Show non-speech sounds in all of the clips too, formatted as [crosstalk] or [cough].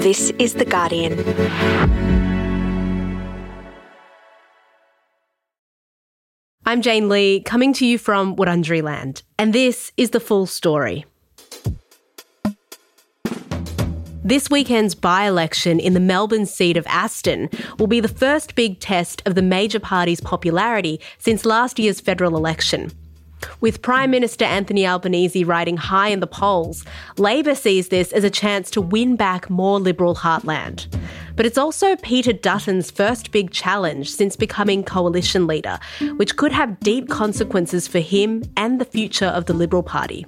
This is The Guardian. I'm Jane Lee, coming to you from Wurundjeri Land, and this is the full story. This weekend's by election in the Melbourne seat of Aston will be the first big test of the major party's popularity since last year's federal election. With Prime Minister Anthony Albanese riding high in the polls, Labor sees this as a chance to win back more Liberal heartland. But it's also Peter Dutton's first big challenge since becoming coalition leader, which could have deep consequences for him and the future of the Liberal Party.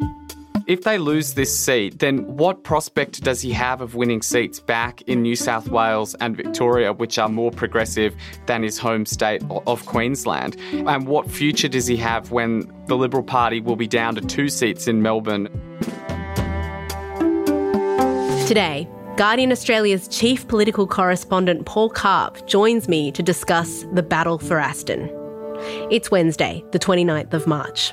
If they lose this seat, then what prospect does he have of winning seats back in New South Wales and Victoria, which are more progressive than his home state of Queensland? And what future does he have when the Liberal Party will be down to two seats in Melbourne? Today, Guardian Australia's chief political correspondent Paul Karp joins me to discuss the battle for Aston. It's Wednesday, the 29th of March.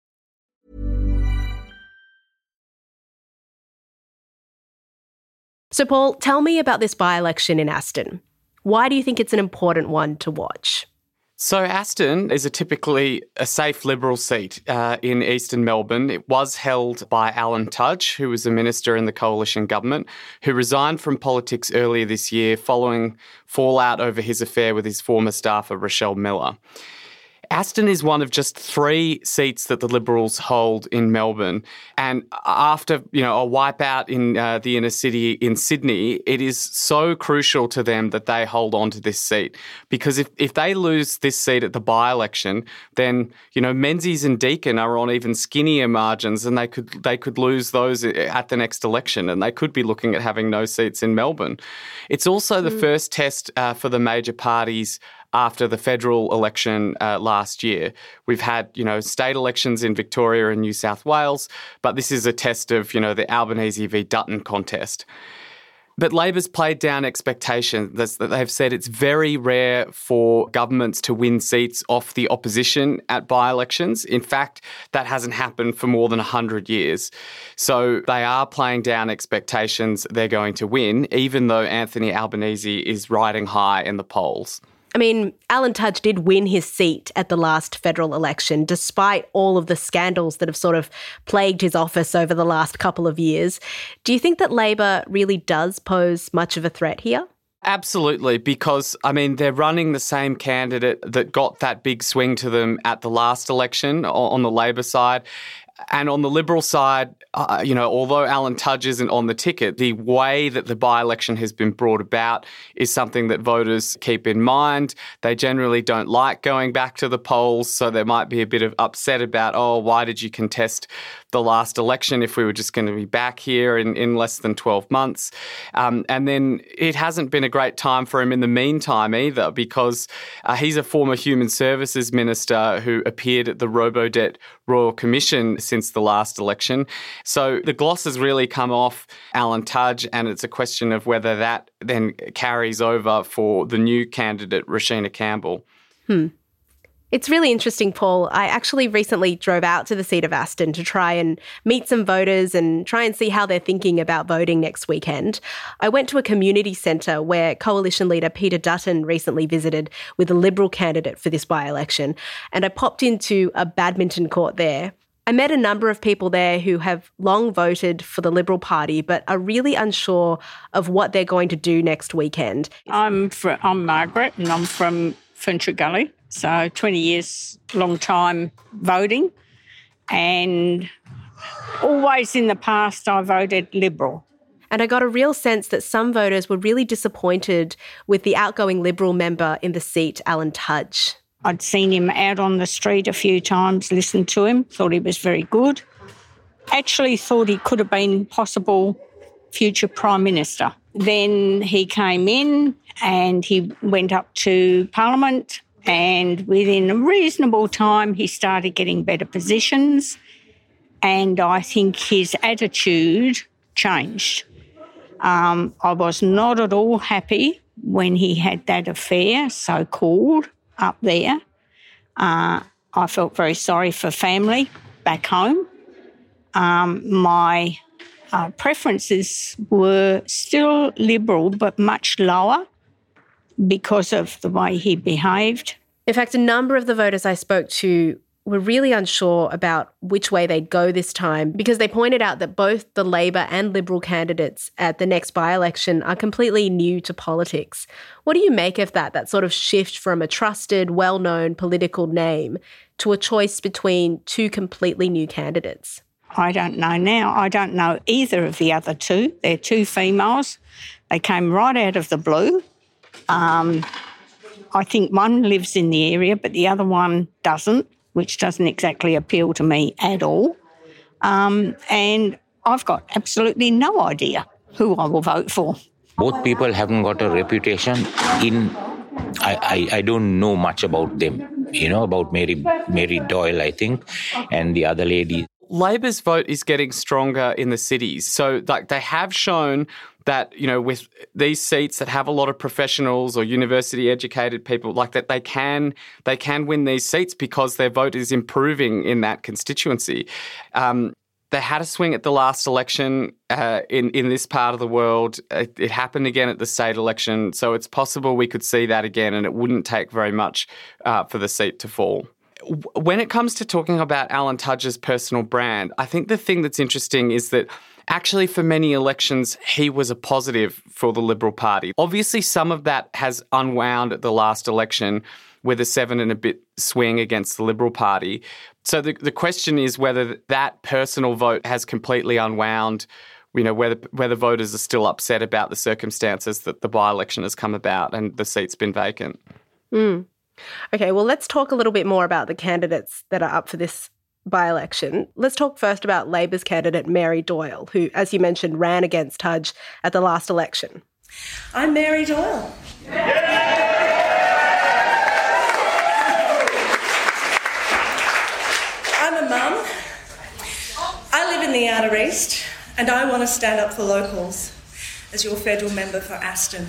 So, Paul, tell me about this by election in Aston. Why do you think it's an important one to watch? So, Aston is a typically a safe Liberal seat uh, in eastern Melbourne. It was held by Alan Tudge, who was a minister in the coalition government, who resigned from politics earlier this year following fallout over his affair with his former staffer, Rochelle Miller. Aston is one of just three seats that the Liberals hold in Melbourne. And after, you know, a wipeout in uh, the inner city in Sydney, it is so crucial to them that they hold on to this seat. Because if, if they lose this seat at the by-election, then, you know, Menzies and Deakin are on even skinnier margins and they could they could lose those at the next election and they could be looking at having no seats in Melbourne. It's also the mm. first test uh, for the major parties after the federal election uh, last year. We've had, you know, state elections in Victoria and New South Wales, but this is a test of, you know, the Albanese v Dutton contest. But Labor's played down expectations. They've said it's very rare for governments to win seats off the opposition at by elections. In fact, that hasn't happened for more than 100 years. So they are playing down expectations they're going to win, even though Anthony Albanese is riding high in the polls. I mean, Alan Tudge did win his seat at the last federal election, despite all of the scandals that have sort of plagued his office over the last couple of years. Do you think that Labor really does pose much of a threat here? Absolutely, because I mean, they're running the same candidate that got that big swing to them at the last election on the Labor side. And on the Liberal side, uh, you know, although Alan Tudge isn't on the ticket, the way that the by election has been brought about is something that voters keep in mind. They generally don't like going back to the polls, so there might be a bit of upset about, oh, why did you contest the last election if we were just going to be back here in, in less than 12 months. Um, and then it hasn't been a great time for him in the meantime either, because uh, he's a former Human Services Minister who appeared at the Robodebt Royal Commission since the last election. So the gloss has really come off Alan Tudge, and it's a question of whether that then carries over for the new candidate, Roshena Campbell. Hmm. It's really interesting, Paul. I actually recently drove out to the seat of Aston to try and meet some voters and try and see how they're thinking about voting next weekend. I went to a community centre where Coalition leader Peter Dutton recently visited with a Liberal candidate for this by election, and I popped into a badminton court there. I met a number of people there who have long voted for the Liberal Party but are really unsure of what they're going to do next weekend. I'm, I'm Margaret and I'm from Ferntree Gully. So 20 years, long time voting. And always in the past, I voted Liberal. And I got a real sense that some voters were really disappointed with the outgoing Liberal member in the seat, Alan Tudge. I'd seen him out on the street a few times, listened to him, thought he was very good. Actually, thought he could have been possible future Prime Minister. Then he came in and he went up to Parliament and within a reasonable time, he started getting better positions. And I think his attitude changed. Um, I was not at all happy when he had that affair, so called, up there. Uh, I felt very sorry for family back home. Um, my uh, preferences were still liberal, but much lower because of the way he behaved. In fact, a number of the voters I spoke to were really unsure about which way they'd go this time because they pointed out that both the Labor and Liberal candidates at the next by election are completely new to politics. What do you make of that, that sort of shift from a trusted, well known political name to a choice between two completely new candidates? I don't know now. I don't know either of the other two. They're two females. They came right out of the blue. Um, I think one lives in the area, but the other one doesn't, which doesn't exactly appeal to me at all. Um, and I've got absolutely no idea who I will vote for. Both people haven't got a reputation in. I, I, I don't know much about them, you know, about Mary Mary Doyle, I think, and the other lady. Labor's vote is getting stronger in the cities. So like they have shown that you know with these seats that have a lot of professionals or university educated people like that they can they can win these seats because their vote is improving in that constituency um, they had a swing at the last election uh, in in this part of the world. It, it, happened again at the state election, so it's possible we could see that again, and it wouldn't take very much uh, for the seat to fall. When it comes to talking about Alan Tudge's personal brand, I think the thing that's interesting is that Actually, for many elections, he was a positive for the Liberal Party. Obviously, some of that has unwound at the last election with a seven and a bit swing against the Liberal Party. So the, the question is whether that personal vote has completely unwound, you know, whether, whether voters are still upset about the circumstances that the by election has come about and the seat's been vacant. Mm. Okay, well, let's talk a little bit more about the candidates that are up for this by election. Let's talk first about Labor's candidate Mary Doyle, who, as you mentioned, ran against Tudge at the last election. I'm Mary Doyle. I'm a mum. I live in the Outer East, and I want to stand up for locals as your federal member for Aston.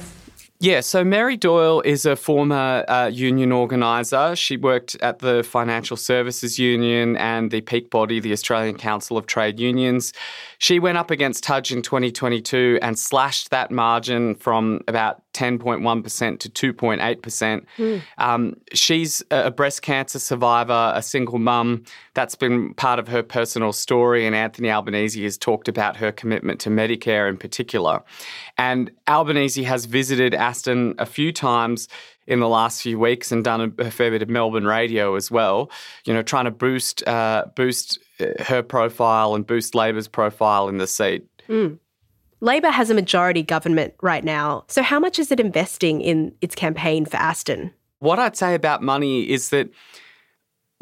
Yeah, so Mary Doyle is a former uh, union organiser. She worked at the Financial Services Union and the peak body, the Australian Council of Trade Unions. She went up against Tudge in 2022 and slashed that margin from about 10.1% to 2.8%. Mm. Um, she's a breast cancer survivor, a single mum. That's been part of her personal story, and Anthony Albanese has talked about her commitment to Medicare in particular. And Albanese has visited Aston a few times in the last few weeks and done a, fair bit of Melbourne radio as well. You know, trying to boost uh, boost her profile and boost Labor's profile in the seat. Mm. Labor has a majority government right now. So, how much is it investing in its campaign for Aston? What I'd say about money is that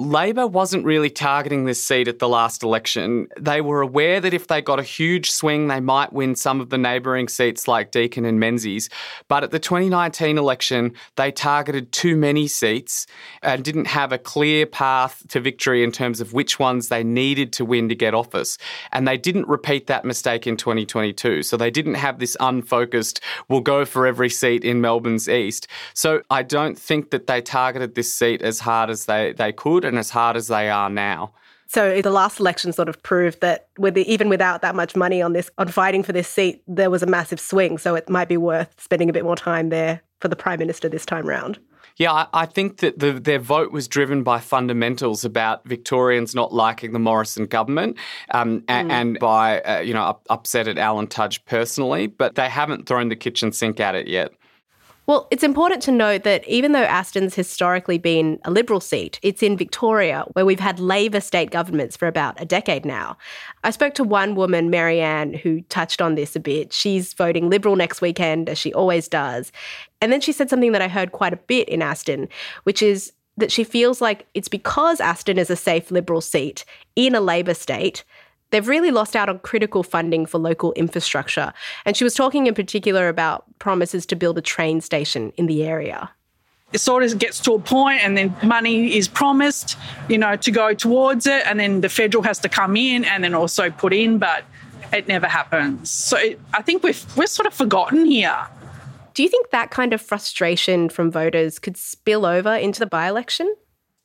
Labor wasn't really targeting this seat at the last election. They were aware that if they got a huge swing, they might win some of the neighbouring seats like Deakin and Menzies. But at the 2019 election, they targeted too many seats and didn't have a clear path to victory in terms of which ones they needed to win to get office. And they didn't repeat that mistake in 2022. So they didn't have this unfocused, we'll go for every seat in Melbourne's East. So I don't think that they targeted this seat as hard as they, they could and as hard as they are now. So the last election sort of proved that with the, even without that much money on this on fighting for this seat, there was a massive swing. So it might be worth spending a bit more time there for the prime minister this time round. Yeah, I, I think that the, their vote was driven by fundamentals about Victorians not liking the Morrison government um, and, mm. and, by, uh, you know, up, upset at Alan Tudge personally, but they haven't thrown the kitchen sink at it yet. Well, it's important to note that even though Aston's historically been a Liberal seat, it's in Victoria, where we've had Labor state governments for about a decade now. I spoke to one woman, Marianne, who touched on this a bit. She's voting Liberal next weekend, as she always does. And then she said something that I heard quite a bit in Aston, which is that she feels like it's because Aston is a safe Liberal seat in a Labor state they've really lost out on critical funding for local infrastructure. And she was talking in particular about promises to build a train station in the area. It sort of gets to a point and then money is promised, you know, to go towards it. And then the federal has to come in and then also put in, but it never happens. So I think we've, we're sort of forgotten here. Do you think that kind of frustration from voters could spill over into the by election?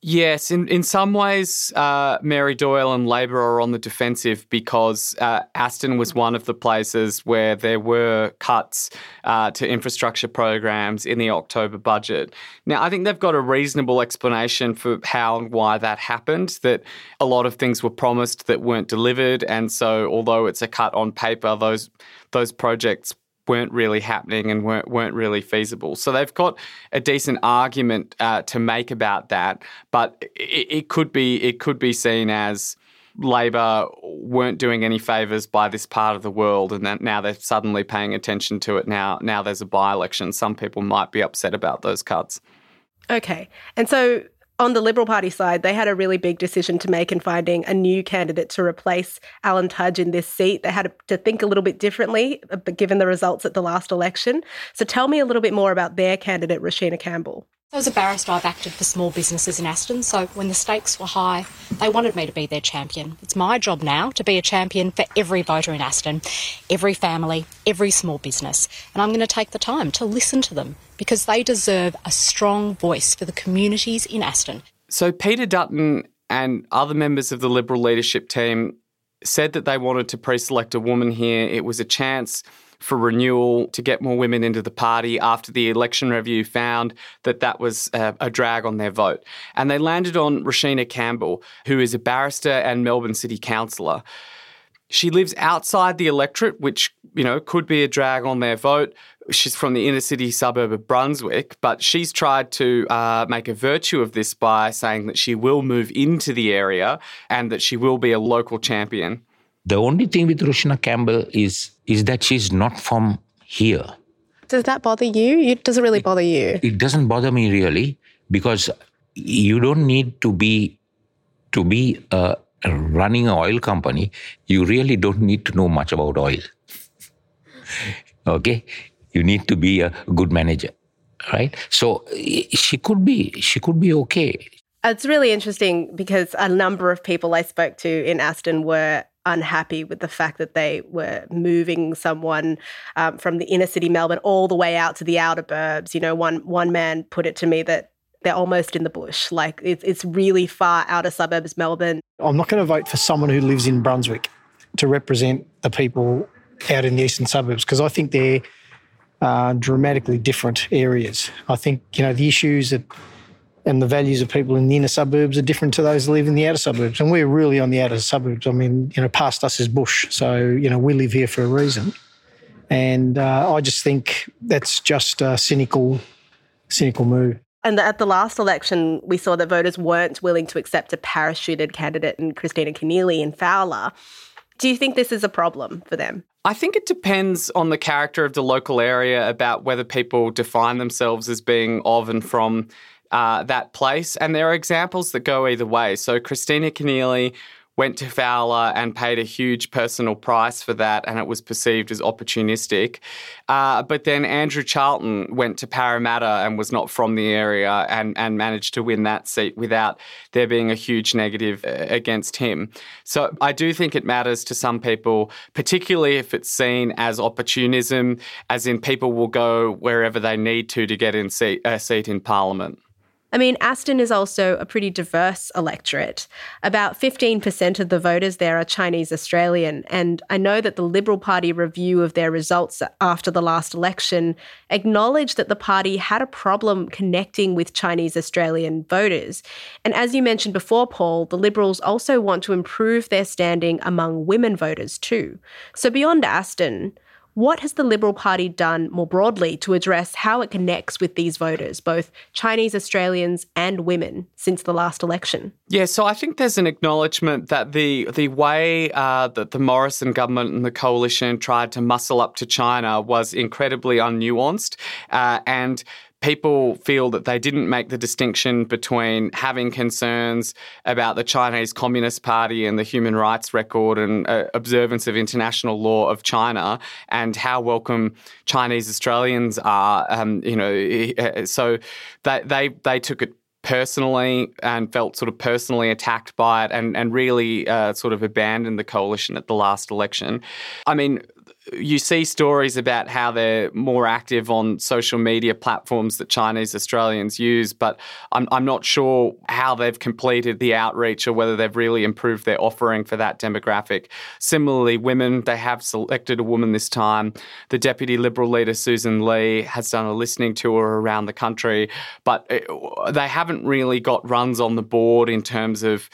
Yes, in, in some ways, uh, Mary Doyle and Labor are on the defensive because uh, Aston was one of the places where there were cuts uh, to infrastructure programs in the October budget. Now, I think they've got a reasonable explanation for how and why that happened, that a lot of things were promised that weren't delivered. And so, although it's a cut on paper, those, those projects weren't really happening and weren't weren't really feasible. So they've got a decent argument uh, to make about that, but it, it, could be it could be seen as Labor weren't doing any favors by this part of the world, and that now they're suddenly paying attention to it. Now now there's a by election. Some people might be upset about those cuts. Okay, and so on the Liberal Party side, they had a really big decision to make in finding a new candidate to replace Alan Tudge in this seat. They had to think a little bit differently, uh, given the results at the last election. So tell me a little bit more about their candidate, Roshena Campbell. As a barrister, I've acted for small businesses in Aston, so when the stakes were high, they wanted me to be their champion. It's my job now to be a champion for every voter in Aston, every family, every small business, and I'm going to take the time to listen to them because they deserve a strong voice for the communities in Aston. So, Peter Dutton and other members of the Liberal leadership team said that they wanted to pre select a woman here. It was a chance for renewal to get more women into the party after the election review found that that was a, a drag on their vote. And they landed on Roshena Campbell, who is a barrister and Melbourne City Councillor. She lives outside the electorate, which, you know, could be a drag on their vote. She's from the inner city suburb of Brunswick, but she's tried to uh, make a virtue of this by saying that she will move into the area and that she will be a local champion. The only thing with Roshena Campbell is is that she's not from here. Does that bother you? It doesn't really bother you. It doesn't bother me really because you don't need to be to be uh, running an oil company. You really don't need to know much about oil. okay, you need to be a good manager, right? So she could be she could be okay. It's really interesting because a number of people I spoke to in Aston were unhappy with the fact that they were moving someone um, from the inner city Melbourne all the way out to the outer burbs. You know, one one man put it to me that they're almost in the bush. Like it's it's really far outer suburbs Melbourne. I'm not going to vote for someone who lives in Brunswick to represent the people out in the eastern suburbs because I think they're uh, dramatically different areas. I think you know the issues that and the values of people in the inner suburbs are different to those that live in the outer suburbs. And we're really on the outer suburbs. I mean, you know, past us is bush. So, you know, we live here for a reason. And uh, I just think that's just a cynical, cynical move. And at the last election, we saw that voters weren't willing to accept a parachuted candidate in Kristina Keneally and Fowler. Do you think this is a problem for them? I think it depends on the character of the local area about whether people define themselves as being of and from uh, that place. And there are examples that go either way. So Kristina Keneally went to Fowler and paid a huge personal price for that, and it was perceived as opportunistic. Uh, but then Andrew Charlton went to Parramatta and was not from the area and, and managed to win that seat without there being a huge negative uh, against him. So I do think it matters to some people, particularly if it's seen as opportunism, as in people will go wherever they need to to get in seat, a seat in Parliament. I mean, Aston is also a pretty diverse electorate. About 15% of the voters there are Chinese Australian. And I know that the Liberal Party review of their results after the last election acknowledged that the party had a problem connecting with Chinese Australian voters. And as you mentioned before, Paul, the Liberals also want to improve their standing among women voters too. So beyond Aston, what has the Liberal Party done more broadly to address how it connects with these voters, both Chinese Australians and women, since the last election? Yeah, so I think there's an acknowledgement that the the way uh, that the Morrison government and the coalition tried to muscle up to China was incredibly unnuanced, uh, and people feel that they didn't make the distinction between having concerns about the Chinese Communist Party and the human rights record and uh, observance of international law of China and how welcome Chinese Australians are. Um, you know, uh, so they, they they took it personally and felt sort of personally attacked by it and, and really uh, sort of abandoned the coalition at the last election. I mean, you see stories about how they're more active on social media platforms that Chinese Australians use, but I'm, I'm not sure how they've completed the outreach or whether they've really improved their offering for that demographic. Similarly, women, they have selected a woman this time. The Deputy Liberal leader, Susan Lee, has done a listening tour around the country, but it, they haven't really got runs on the board in terms of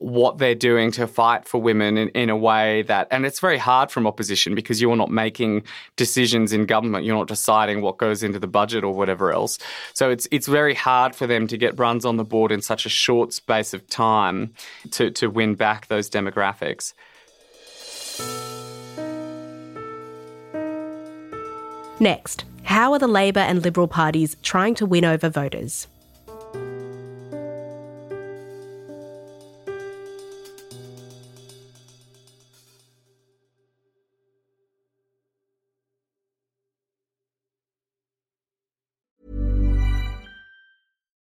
what they're doing to fight for women in, in a way that, and it's very hard from opposition because you're not making decisions in government. You're not deciding what goes into the budget or whatever else. So it's it's very hard for them to get runs on the board in such a short space of time to, to win back those demographics. Next, how are the Labor and Liberal parties trying to win over voters?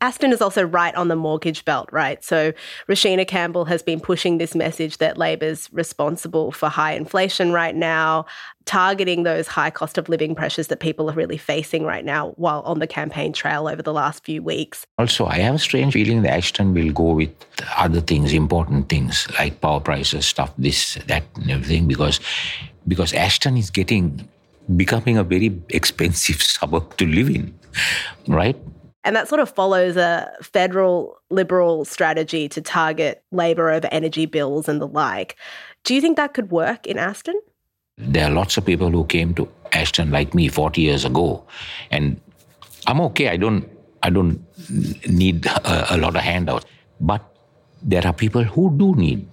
Aston is also right on the mortgage belt, right? So Roshena Campbell has been pushing this message that Labor's responsible for high inflation right now, targeting those high cost of living pressures that people are really facing right now while on the campaign trail over the last few weeks. Also, I have a strange feeling that Aston will go with other things, important things like power prices, stuff, this, that, and everything, because because Aston is getting becoming a very expensive [laughs] suburb to live in, right? And that sort of follows a federal liberal strategy to target labour over energy bills and the like. Do you think that could work in Aston? There are lots of people who came to Aston like me 40 years ago, and I'm okay. I don't, I don't need a, a lot of handouts. But there are people who do need.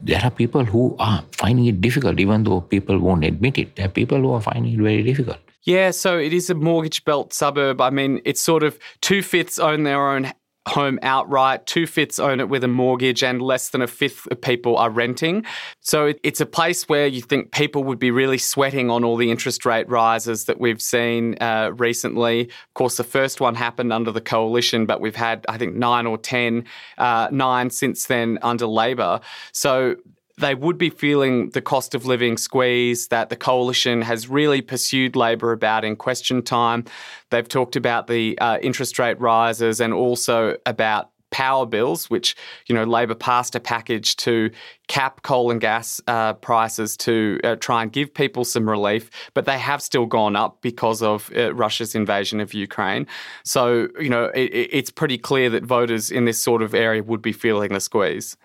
There are people who are finding it difficult, even though people won't admit it. There are people who are finding it very difficult. Yeah, so it is a mortgage belt suburb. I mean, it's sort of two fifths own their own home outright, two fifths own it with a mortgage, and less than a fifth of people are renting. So it's a place where you think people would be really sweating on all the interest rate rises that we've seen uh, recently. Of course, the first one happened under the coalition, but we've had, I think, nine or ten, uh, nine since then under Labor. So they would be feeling the cost of living squeeze that the coalition has really pursued Labor about in question time. They've talked about the uh, interest rate rises and also about power bills, which you know Labor passed a package to cap coal and gas uh, prices to uh, try and give people some relief, but they have still gone up because of uh, Russia's invasion of Ukraine. So you know it, it's pretty clear that voters in this sort of area would be feeling the squeeze.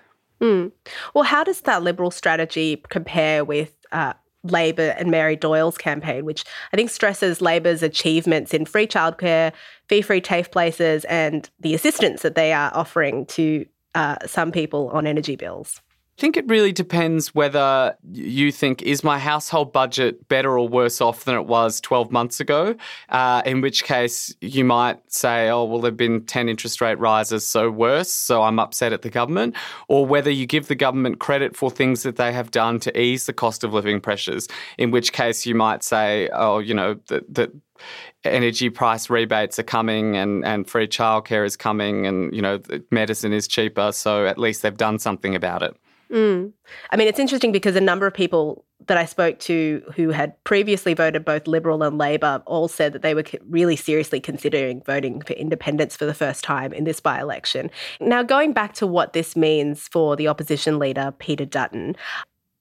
Mm. Well, how does that Liberal strategy compare with uh, Labor and Mary Doyle's campaign, which I think stresses Labor's achievements in free childcare, fee free TAFE places, and the assistance that they are offering to uh, some people on energy bills? I think it really depends whether you think, is my household budget better or worse off than it was 12 months ago? Uh, in which case, you might say, oh, well, there have been 10 interest rate rises, so worse, so I'm upset at the government. Or whether you give the government credit for things that they have done to ease the cost of living pressures, in which case you might say, oh, you know, that, that energy price rebates are coming and, and free childcare is coming and, you know, medicine is cheaper, so at least they've done something about it. Mm. I mean, it's interesting because a number of people that I spoke to who had previously voted both Liberal and Labor all said that they were really seriously considering voting for independence for the first time in this by election. Now, going back to what this means for the opposition leader, Peter Dutton.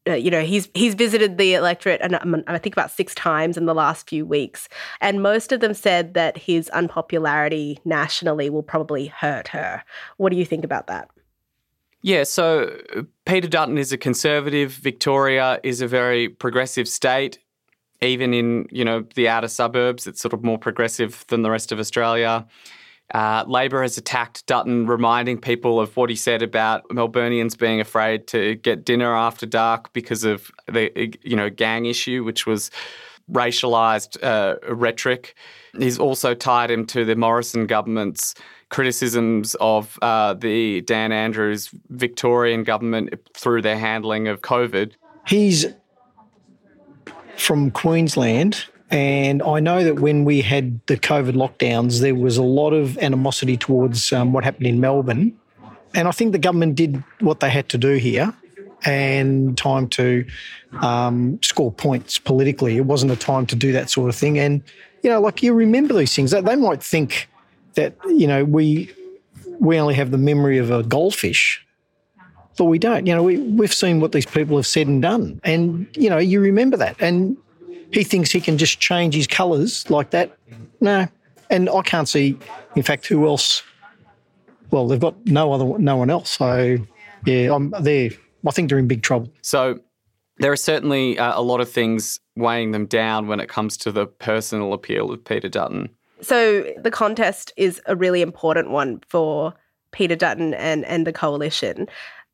Uh, you know he's he's visited the electorate and um, I think about six times in the last few weeks, and most of them said that his unpopularity nationally will probably hurt her. What do you think about that? Yeah, so Peter Dutton is a conservative. Victoria is a very progressive state. Even in you know the outer suburbs, it's sort of more progressive than the rest of Australia. Uh, Labor has attacked Dutton, reminding people of what he said about Melburnians being afraid to get dinner after dark because of the you know gang issue, which was racialised uh, rhetoric. He's also tied him to the Morrison government's criticisms of uh, the Dan Andrews Victorian government through their handling of COVID. He's from Queensland. And I know that when we had the COVID lockdowns, there was a lot of animosity towards um, what happened in Melbourne. And I think the government did what they had to do here and time to um, score points politically. It wasn't a time to do that sort of thing. And, you know, like you remember these things. They might think that you know we we only have the memory of a goldfish, but we don't. You know, we we've seen what these people have said and done, and you know, you remember that. And he thinks he can just change his colours like that. No, and I can't see, in fact, who else. Well, they've got no other, no one else. So yeah, I'm there. I think they're in big trouble. So there are certainly uh, a lot of things weighing them down when it comes to the personal appeal of Peter Dutton. So the contest is a really important one for Peter Dutton and, and the coalition.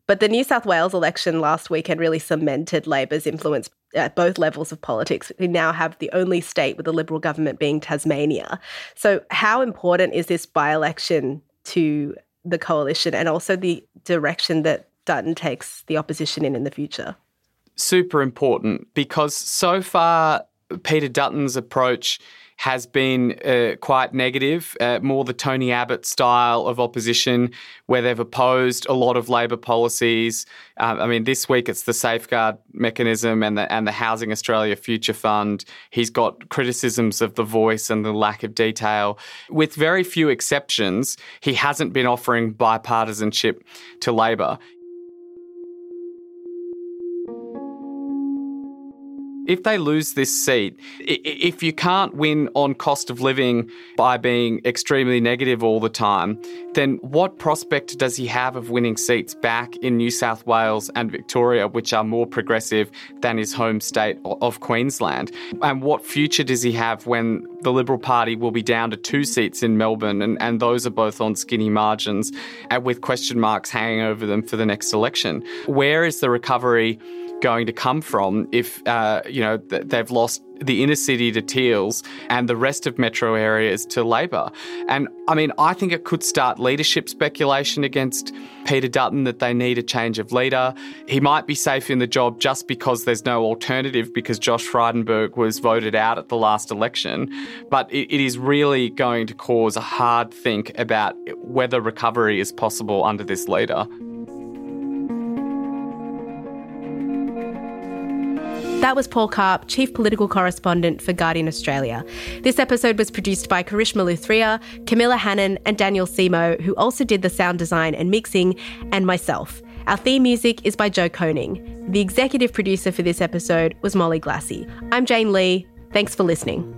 But the New South Wales election last weekend really cemented Labor's influence at both levels of politics. We now have the only state with a Liberal government being Tasmania. So, how important is this by election to the coalition and also the direction that Dutton takes the opposition in in the future? Super important because so far, Peter Dutton's approach has been uh, quite negative, uh, more the Tony Abbott style of opposition, where they've opposed a lot of Labor policies. Uh, I mean, this week it's the safeguard mechanism and the and the Housing Australia Future Fund. He's got criticisms of the voice and the lack of detail. With very few exceptions, he hasn't been offering bipartisanship to Labor. If they lose this seat, if you can't win on cost of living by being extremely negative all the time, then what prospect does he have of winning seats back in New South Wales and Victoria, which are more progressive than his home state of Queensland? And what future does he have when the Liberal Party will be down to two seats in Melbourne and, and those are both on skinny margins and with question marks hanging over them for the next election? Where is the recovery? Going to come from if uh, you know, they've lost the inner city to Teals and the rest of metro areas to Labor. And I mean, I think it could start leadership speculation against Peter Dutton that they need a change of leader. He might be safe in the job just because there's no alternative because Josh Frydenberg was voted out at the last election. But it, it is really going to cause a hard think about whether recovery is possible under this leader. That was Paul Karp, Chief Political Correspondent for Guardian Australia. This episode was produced by Karishma Luthria, Camilla Hannon, and Daniel Semo, who also did the sound design and mixing, and myself. Our theme music is by Joe Koning. The executive producer for this episode was Molly Glassey. I'm Jane Lee. Thanks for listening.